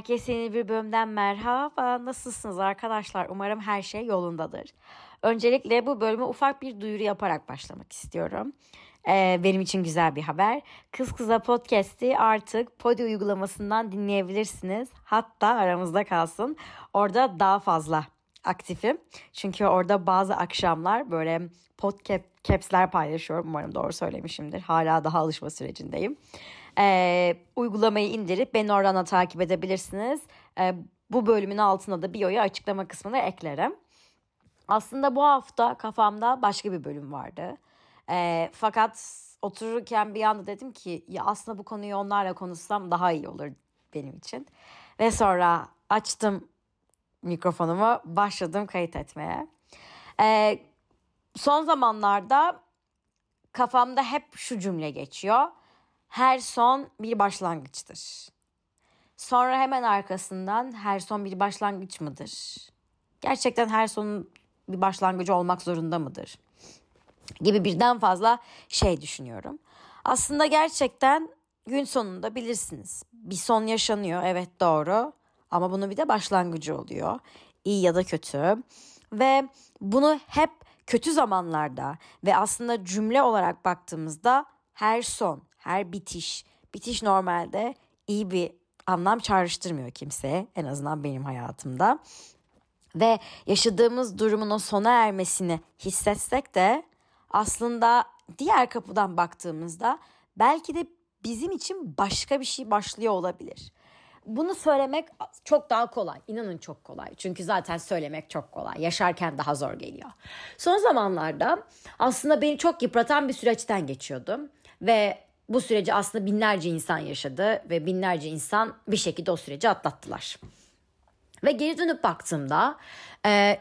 Herkese yeni bir bölümden merhaba. Nasılsınız arkadaşlar? Umarım her şey yolundadır. Öncelikle bu bölüme ufak bir duyuru yaparak başlamak istiyorum. Ee, benim için güzel bir haber. Kız Kıza Podcast'i artık Podi uygulamasından dinleyebilirsiniz. Hatta aramızda kalsın. Orada daha fazla aktifim. Çünkü orada bazı akşamlar böyle podcaps'ler paylaşıyorum. Umarım doğru söylemişimdir. Hala daha alışma sürecindeyim. Ee, uygulamayı indirip beni oradan da takip edebilirsiniz. Ee, bu bölümün altına da bio'ya açıklama kısmına eklerim. Aslında bu hafta kafamda başka bir bölüm vardı. Ee, fakat otururken bir anda dedim ki ya aslında bu konuyu onlarla konuşsam daha iyi olur benim için. Ve sonra açtım mikrofonumu başladım kayıt etmeye. Ee, son zamanlarda kafamda hep şu cümle geçiyor. Her son bir başlangıçtır. Sonra hemen arkasından her son bir başlangıç mıdır? Gerçekten her sonun bir başlangıcı olmak zorunda mıdır? Gibi birden fazla şey düşünüyorum. Aslında gerçekten gün sonunda bilirsiniz. Bir son yaşanıyor evet doğru ama bunun bir de başlangıcı oluyor. İyi ya da kötü. Ve bunu hep kötü zamanlarda ve aslında cümle olarak baktığımızda her son, her bitiş, bitiş normalde iyi bir anlam çağrıştırmıyor kimseye en azından benim hayatımda. Ve yaşadığımız durumun o sona ermesini hissetsek de aslında diğer kapıdan baktığımızda belki de bizim için başka bir şey başlıyor olabilir. Bunu söylemek çok daha kolay. İnanın çok kolay. Çünkü zaten söylemek çok kolay. Yaşarken daha zor geliyor. Son zamanlarda aslında beni çok yıpratan bir süreçten geçiyordum. Ve bu süreci aslında binlerce insan yaşadı ve binlerce insan bir şekilde o süreci atlattılar. Ve geri dönüp baktığımda e,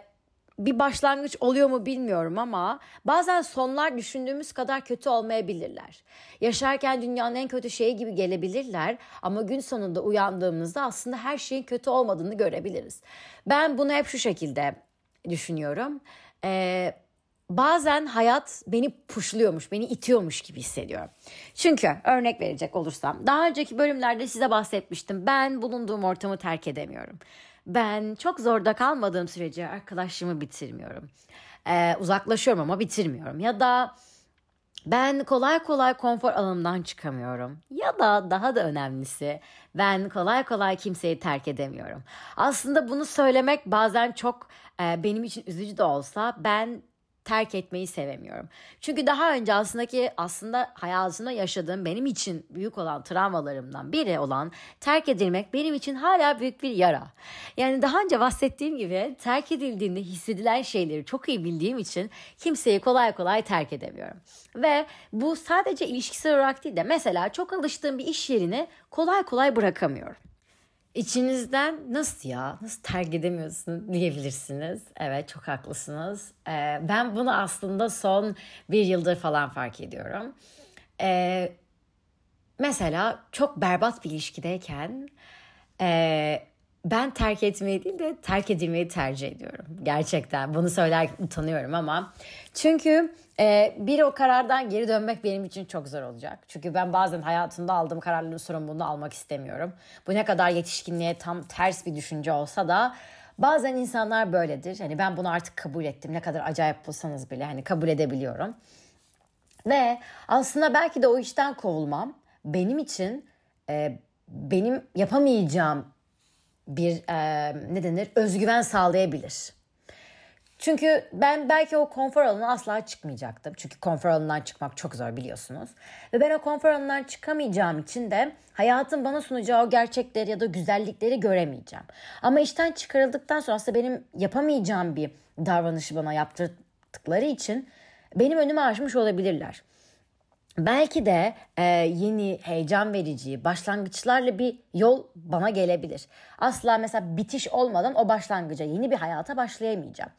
bir başlangıç oluyor mu bilmiyorum ama bazen sonlar düşündüğümüz kadar kötü olmayabilirler. Yaşarken dünyanın en kötü şeyi gibi gelebilirler ama gün sonunda uyandığımızda aslında her şeyin kötü olmadığını görebiliriz. Ben bunu hep şu şekilde düşünüyorum. Ee, bazen hayat beni puşluyormuş, beni itiyormuş gibi hissediyorum. Çünkü örnek verecek olursam daha önceki bölümlerde size bahsetmiştim. Ben bulunduğum ortamı terk edemiyorum. Ben çok zorda kalmadığım sürece arkadaşlığımı bitirmiyorum. Ee, uzaklaşıyorum ama bitirmiyorum. Ya da ben kolay kolay konfor alanımdan çıkamıyorum. Ya da daha da önemlisi ben kolay kolay kimseyi terk edemiyorum. Aslında bunu söylemek bazen çok e, benim için üzücü de olsa ben terk etmeyi sevemiyorum. Çünkü daha önce aslında ki aslında hayatımda yaşadığım benim için büyük olan travmalarımdan biri olan terk edilmek benim için hala büyük bir yara. Yani daha önce bahsettiğim gibi terk edildiğinde hissedilen şeyleri çok iyi bildiğim için kimseyi kolay kolay terk edemiyorum. Ve bu sadece ilişkisel olarak değil de mesela çok alıştığım bir iş yerini kolay kolay bırakamıyorum. İçinizden nasıl ya nasıl terk edemiyorsun diyebilirsiniz. Evet çok haklısınız. Ee, ben bunu aslında son bir yıldır falan fark ediyorum. Ee, mesela çok berbat bir ilişkideyken e, ben terk etmeyi değil de terk edilmeyi tercih ediyorum. Gerçekten bunu söylerken utanıyorum ama. Çünkü e, bir o karardan geri dönmek benim için çok zor olacak. Çünkü ben bazen hayatımda aldığım kararların sorumluluğunu almak istemiyorum. Bu ne kadar yetişkinliğe tam ters bir düşünce olsa da bazen insanlar böyledir. Hani ben bunu artık kabul ettim. Ne kadar acayip bulsanız bile hani kabul edebiliyorum. Ve aslında belki de o işten kovulmam benim için e, benim yapamayacağım bir e, ne denir özgüven sağlayabilir. Çünkü ben belki o konfor alanına asla çıkmayacaktım. Çünkü konfor alanından çıkmak çok zor biliyorsunuz. Ve ben o konfor alanından çıkamayacağım için de hayatın bana sunacağı o gerçekleri ya da güzellikleri göremeyeceğim. Ama işten çıkarıldıktan sonra aslında benim yapamayacağım bir davranışı bana yaptırdıkları için benim önümü açmış olabilirler. Belki de e, yeni, heyecan verici başlangıçlarla bir yol bana gelebilir. Asla mesela bitiş olmadan o başlangıca, yeni bir hayata başlayamayacağım.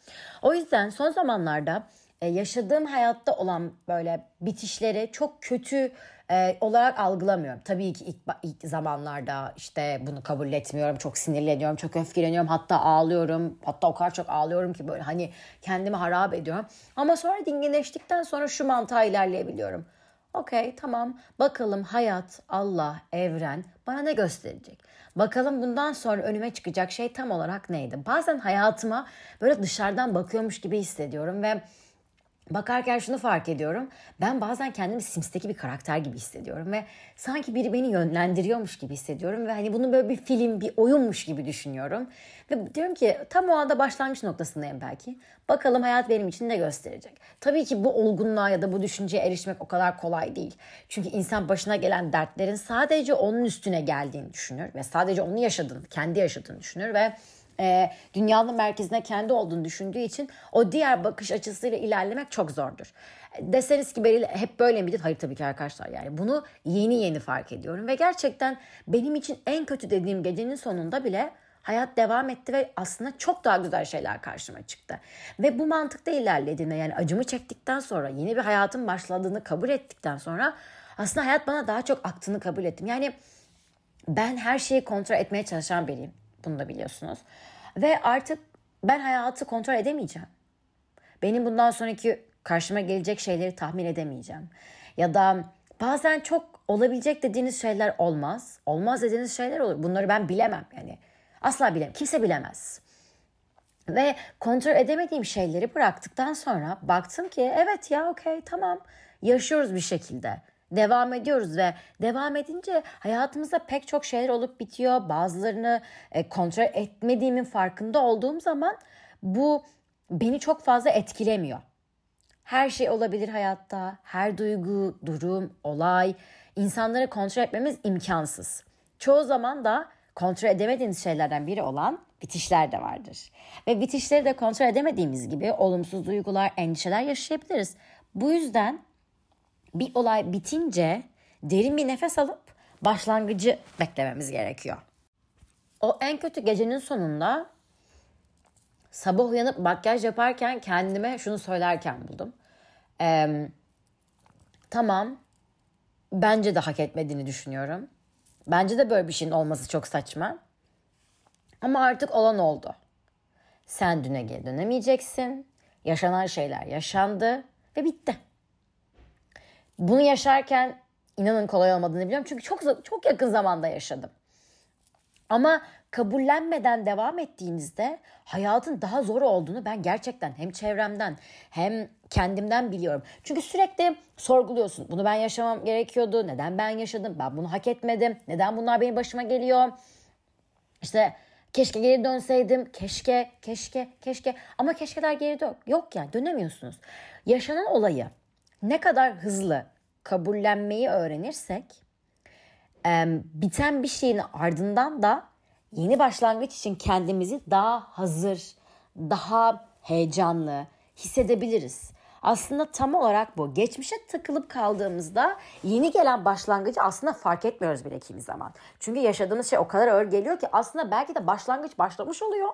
O yüzden son zamanlarda e, yaşadığım hayatta olan böyle bitişleri çok kötü e, olarak algılamıyorum. Tabii ki ilk, ilk zamanlarda işte bunu kabul etmiyorum. Çok sinirleniyorum, çok öfkeleniyorum. Hatta ağlıyorum. Hatta o kadar çok ağlıyorum ki böyle hani kendimi harap ediyorum. Ama sonra dinginleştikten sonra şu mantığa ilerleyebiliyorum Okey tamam bakalım hayat, Allah, evren bana ne gösterecek? Bakalım bundan sonra önüme çıkacak şey tam olarak neydi? Bazen hayatıma böyle dışarıdan bakıyormuş gibi hissediyorum ve bakarken şunu fark ediyorum. Ben bazen kendimi Sims'teki bir karakter gibi hissediyorum ve sanki biri beni yönlendiriyormuş gibi hissediyorum ve hani bunu böyle bir film, bir oyunmuş gibi düşünüyorum. Ve diyorum ki tam o anda başlangıç noktasındayım belki. Bakalım hayat benim için ne gösterecek. Tabii ki bu olgunluğa ya da bu düşünceye erişmek o kadar kolay değil. Çünkü insan başına gelen dertlerin sadece onun üstüne geldiğini düşünür ve sadece onu yaşadığını, kendi yaşadığını düşünür ve e, dünyanın merkezine kendi olduğunu düşündüğü için o diğer bakış açısıyla ilerlemek çok zordur. Deseniz ki hep böyle miydi? Hayır tabii ki arkadaşlar yani bunu yeni yeni fark ediyorum ve gerçekten benim için en kötü dediğim gecenin sonunda bile hayat devam etti ve aslında çok daha güzel şeyler karşıma çıktı. Ve bu mantıkta ilerlediğinde yani acımı çektikten sonra yeni bir hayatın başladığını kabul ettikten sonra aslında hayat bana daha çok aktığını kabul ettim. Yani ben her şeyi kontrol etmeye çalışan biriyim. Bunu da biliyorsunuz. Ve artık ben hayatı kontrol edemeyeceğim. Benim bundan sonraki karşıma gelecek şeyleri tahmin edemeyeceğim. Ya da bazen çok olabilecek dediğiniz şeyler olmaz. Olmaz dediğiniz şeyler olur. Bunları ben bilemem yani. Asla bilemem. Kimse bilemez. Ve kontrol edemediğim şeyleri bıraktıktan sonra baktım ki evet ya okey tamam yaşıyoruz bir şekilde devam ediyoruz ve devam edince hayatımızda pek çok şeyler olup bitiyor. Bazılarını e, kontrol etmediğimin farkında olduğum zaman bu beni çok fazla etkilemiyor. Her şey olabilir hayatta. Her duygu, durum, olay insanları kontrol etmemiz imkansız. Çoğu zaman da kontrol edemediğiniz şeylerden biri olan bitişler de vardır. Ve bitişleri de kontrol edemediğimiz gibi olumsuz duygular, endişeler yaşayabiliriz. Bu yüzden bir olay bitince derin bir nefes alıp başlangıcı beklememiz gerekiyor. O en kötü gecenin sonunda sabah uyanıp makyaj yaparken kendime şunu söylerken buldum. Ee, tamam bence de hak etmediğini düşünüyorum. Bence de böyle bir şeyin olması çok saçma. Ama artık olan oldu. Sen düne geri dönemeyeceksin. Yaşanan şeyler yaşandı ve bitti. Bunu yaşarken inanın kolay olmadığını biliyorum. Çünkü çok çok yakın zamanda yaşadım. Ama kabullenmeden devam ettiğinizde hayatın daha zor olduğunu ben gerçekten hem çevremden hem kendimden biliyorum. Çünkü sürekli sorguluyorsun. Bunu ben yaşamam gerekiyordu. Neden ben yaşadım? Ben bunu hak etmedim. Neden bunlar benim başıma geliyor? İşte keşke geri dönseydim. Keşke, keşke, keşke. Ama keşkeler geri dön. Yok yani dönemiyorsunuz. Yaşanan olayı ne kadar hızlı kabullenmeyi öğrenirsek biten bir şeyin ardından da yeni başlangıç için kendimizi daha hazır, daha heyecanlı hissedebiliriz. Aslında tam olarak bu. Geçmişe takılıp kaldığımızda yeni gelen başlangıcı aslında fark etmiyoruz bile kimi zaman. Çünkü yaşadığımız şey o kadar ağır geliyor ki aslında belki de başlangıç başlamış oluyor.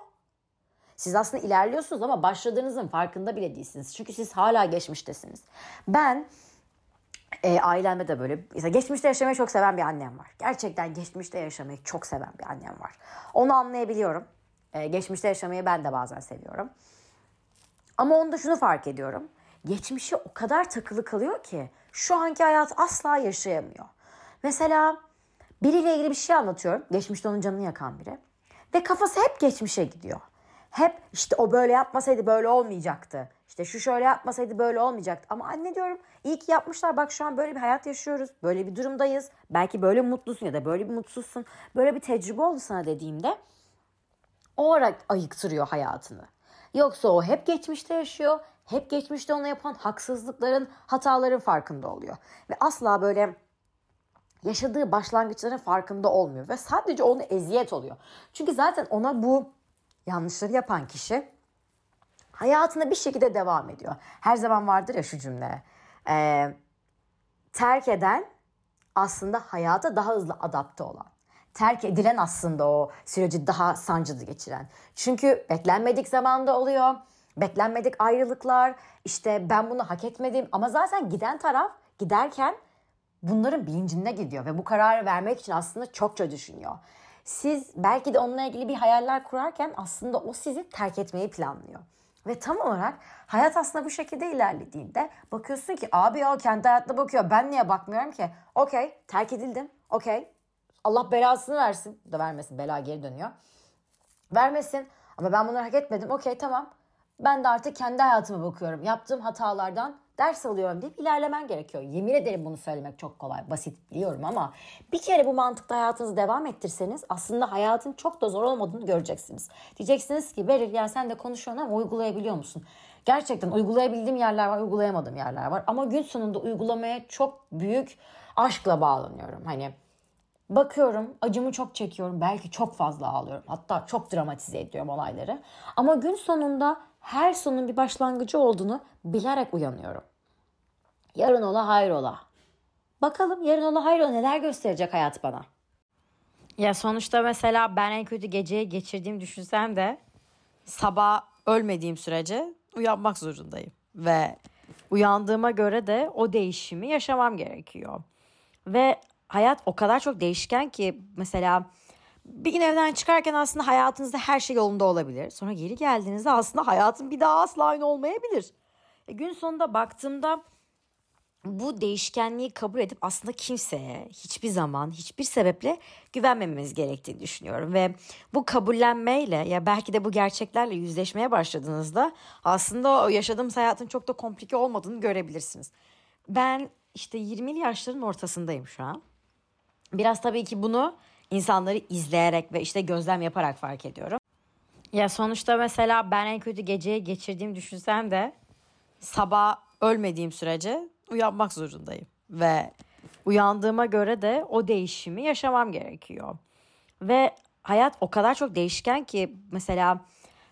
Siz aslında ilerliyorsunuz ama başladığınızın farkında bile değilsiniz. Çünkü siz hala geçmiştesiniz. Ben e, ailemde de böyle mesela geçmişte yaşamayı çok seven bir annem var. Gerçekten geçmişte yaşamayı çok seven bir annem var. Onu anlayabiliyorum. E, geçmişte yaşamayı ben de bazen seviyorum. Ama onda şunu fark ediyorum. Geçmişe o kadar takılı kalıyor ki şu anki hayat asla yaşayamıyor. Mesela biriyle ilgili bir şey anlatıyorum. Geçmişte onun canını yakan biri. Ve kafası hep geçmişe gidiyor hep işte o böyle yapmasaydı böyle olmayacaktı. İşte şu şöyle yapmasaydı böyle olmayacaktı. Ama anne diyorum iyi ki yapmışlar. Bak şu an böyle bir hayat yaşıyoruz. Böyle bir durumdayız. Belki böyle mutlusun ya da böyle bir mutsuzsun. Böyle bir tecrübe oldu sana dediğimde o olarak ayıktırıyor hayatını. Yoksa o hep geçmişte yaşıyor. Hep geçmişte ona yapan haksızlıkların, hataların farkında oluyor. Ve asla böyle yaşadığı başlangıçların farkında olmuyor. Ve sadece onu eziyet oluyor. Çünkü zaten ona bu yanlışları yapan kişi hayatına bir şekilde devam ediyor. Her zaman vardır ya şu cümle. Ee, terk eden aslında hayata daha hızlı adapte olan. Terk edilen aslında o süreci daha sancılı geçiren. Çünkü beklenmedik zamanda oluyor. Beklenmedik ayrılıklar. İşte ben bunu hak etmedim. Ama zaten giden taraf giderken bunların bilincinde gidiyor. Ve bu kararı vermek için aslında çokça düşünüyor siz belki de onunla ilgili bir hayaller kurarken aslında o sizi terk etmeyi planlıyor. Ve tam olarak hayat aslında bu şekilde ilerlediğinde bakıyorsun ki abi ya kendi hayatına bakıyor. Ben niye bakmıyorum ki? Okey terk edildim. Okey Allah belasını versin. Da vermesin bela geri dönüyor. Vermesin ama ben bunları hak etmedim. Okey tamam. Ben de artık kendi hayatıma bakıyorum. Yaptığım hatalardan ders alıyorum deyip ilerlemen gerekiyor. Yemin ederim bunu söylemek çok kolay, basit biliyorum ama bir kere bu mantıkta hayatınızı devam ettirseniz aslında hayatın çok da zor olmadığını göreceksiniz. Diyeceksiniz ki Beril yani sen de konuşuyorsun ama uygulayabiliyor musun? Gerçekten uygulayabildiğim yerler var, uygulayamadığım yerler var. Ama gün sonunda uygulamaya çok büyük aşkla bağlanıyorum. Hani Bakıyorum acımı çok çekiyorum. Belki çok fazla ağlıyorum. Hatta çok dramatize ediyorum olayları. Ama gün sonunda her sonun bir başlangıcı olduğunu bilerek uyanıyorum. Yarın ola hayrola. Bakalım yarın ola hayrola neler gösterecek hayat bana. Ya sonuçta mesela ben en kötü geceyi geçirdiğim düşünsem de sabah ölmediğim sürece uyanmak zorundayım. Ve uyandığıma göre de o değişimi yaşamam gerekiyor. Ve hayat o kadar çok değişken ki mesela bir gün evden çıkarken aslında hayatınızda her şey yolunda olabilir. Sonra geri geldiğinizde aslında hayatın bir daha asla aynı olmayabilir. E, gün sonunda baktığımda bu değişkenliği kabul edip aslında kimseye hiçbir zaman hiçbir sebeple güvenmememiz gerektiğini düşünüyorum ve bu kabullenmeyle ya belki de bu gerçeklerle yüzleşmeye başladığınızda aslında yaşadığımız hayatın çok da komplike olmadığını görebilirsiniz. Ben işte 20'li yaşların ortasındayım şu an. Biraz tabii ki bunu insanları izleyerek ve işte gözlem yaparak fark ediyorum. Ya sonuçta mesela ben en kötü geceyi geçirdiğim düşünsem de sabah ölmediğim sürece uyanmak zorundayım. Ve uyandığıma göre de o değişimi yaşamam gerekiyor. Ve hayat o kadar çok değişken ki mesela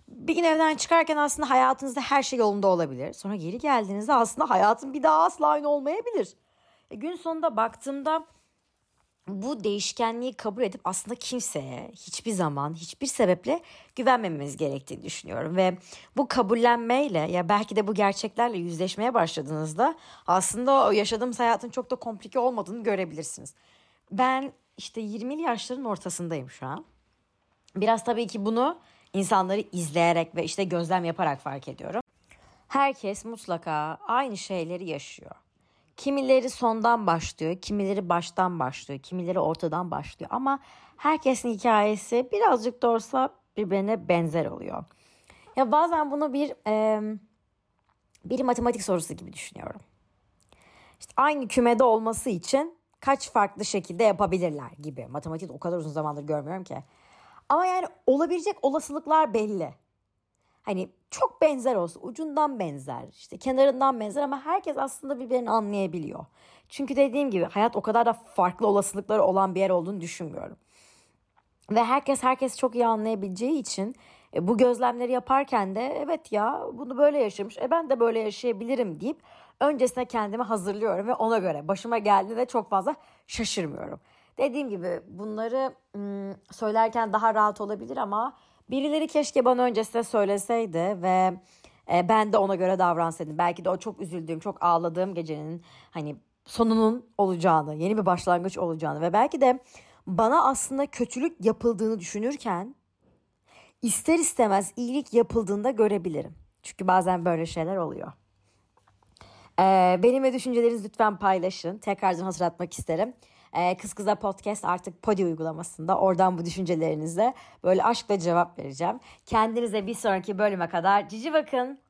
bir gün evden çıkarken aslında hayatınızda her şey yolunda olabilir. Sonra geri geldiğinizde aslında hayatın bir daha asla aynı olmayabilir. E gün sonunda baktığımda bu değişkenliği kabul edip aslında kimseye hiçbir zaman hiçbir sebeple güvenmememiz gerektiğini düşünüyorum ve bu kabullenmeyle ya belki de bu gerçeklerle yüzleşmeye başladığınızda aslında o yaşadığımız hayatın çok da komplike olmadığını görebilirsiniz. Ben işte 20'li yaşların ortasındayım şu an. Biraz tabii ki bunu insanları izleyerek ve işte gözlem yaparak fark ediyorum. Herkes mutlaka aynı şeyleri yaşıyor. Kimileri sondan başlıyor, kimileri baştan başlıyor, kimileri ortadan başlıyor. Ama herkesin hikayesi birazcık da olsa birbirine benzer oluyor. Ya bazen bunu bir e, bir matematik sorusu gibi düşünüyorum. İşte aynı kümede olması için kaç farklı şekilde yapabilirler gibi. Matematik o kadar uzun zamandır görmüyorum ki. Ama yani olabilecek olasılıklar belli. Hani çok benzer olsun. Ucundan benzer, işte kenarından benzer ama herkes aslında birbirini anlayabiliyor. Çünkü dediğim gibi hayat o kadar da farklı olasılıkları olan bir yer olduğunu düşünmüyorum. Ve herkes herkes çok iyi anlayabileceği için e, bu gözlemleri yaparken de evet ya bunu böyle yaşamış. E ben de böyle yaşayabilirim deyip öncesine kendimi hazırlıyorum ve ona göre başıma geldiğinde çok fazla şaşırmıyorum. Dediğim gibi bunları söylerken daha rahat olabilir ama Birileri keşke bana öncesinde söyleseydi ve e, ben de ona göre davransaydım. Belki de o çok üzüldüğüm, çok ağladığım gecenin hani sonunun olacağını, yeni bir başlangıç olacağını ve belki de bana aslında kötülük yapıldığını düşünürken ister istemez iyilik yapıldığında görebilirim. Çünkü bazen böyle şeyler oluyor. Ee, benimle düşüncelerinizi lütfen paylaşın. Tekrardan hatırlatmak isterim. Ee, Kız Kıza Podcast artık Podi uygulamasında. Oradan bu düşüncelerinizle böyle aşkla cevap vereceğim. Kendinize bir sonraki bölüme kadar cici bakın.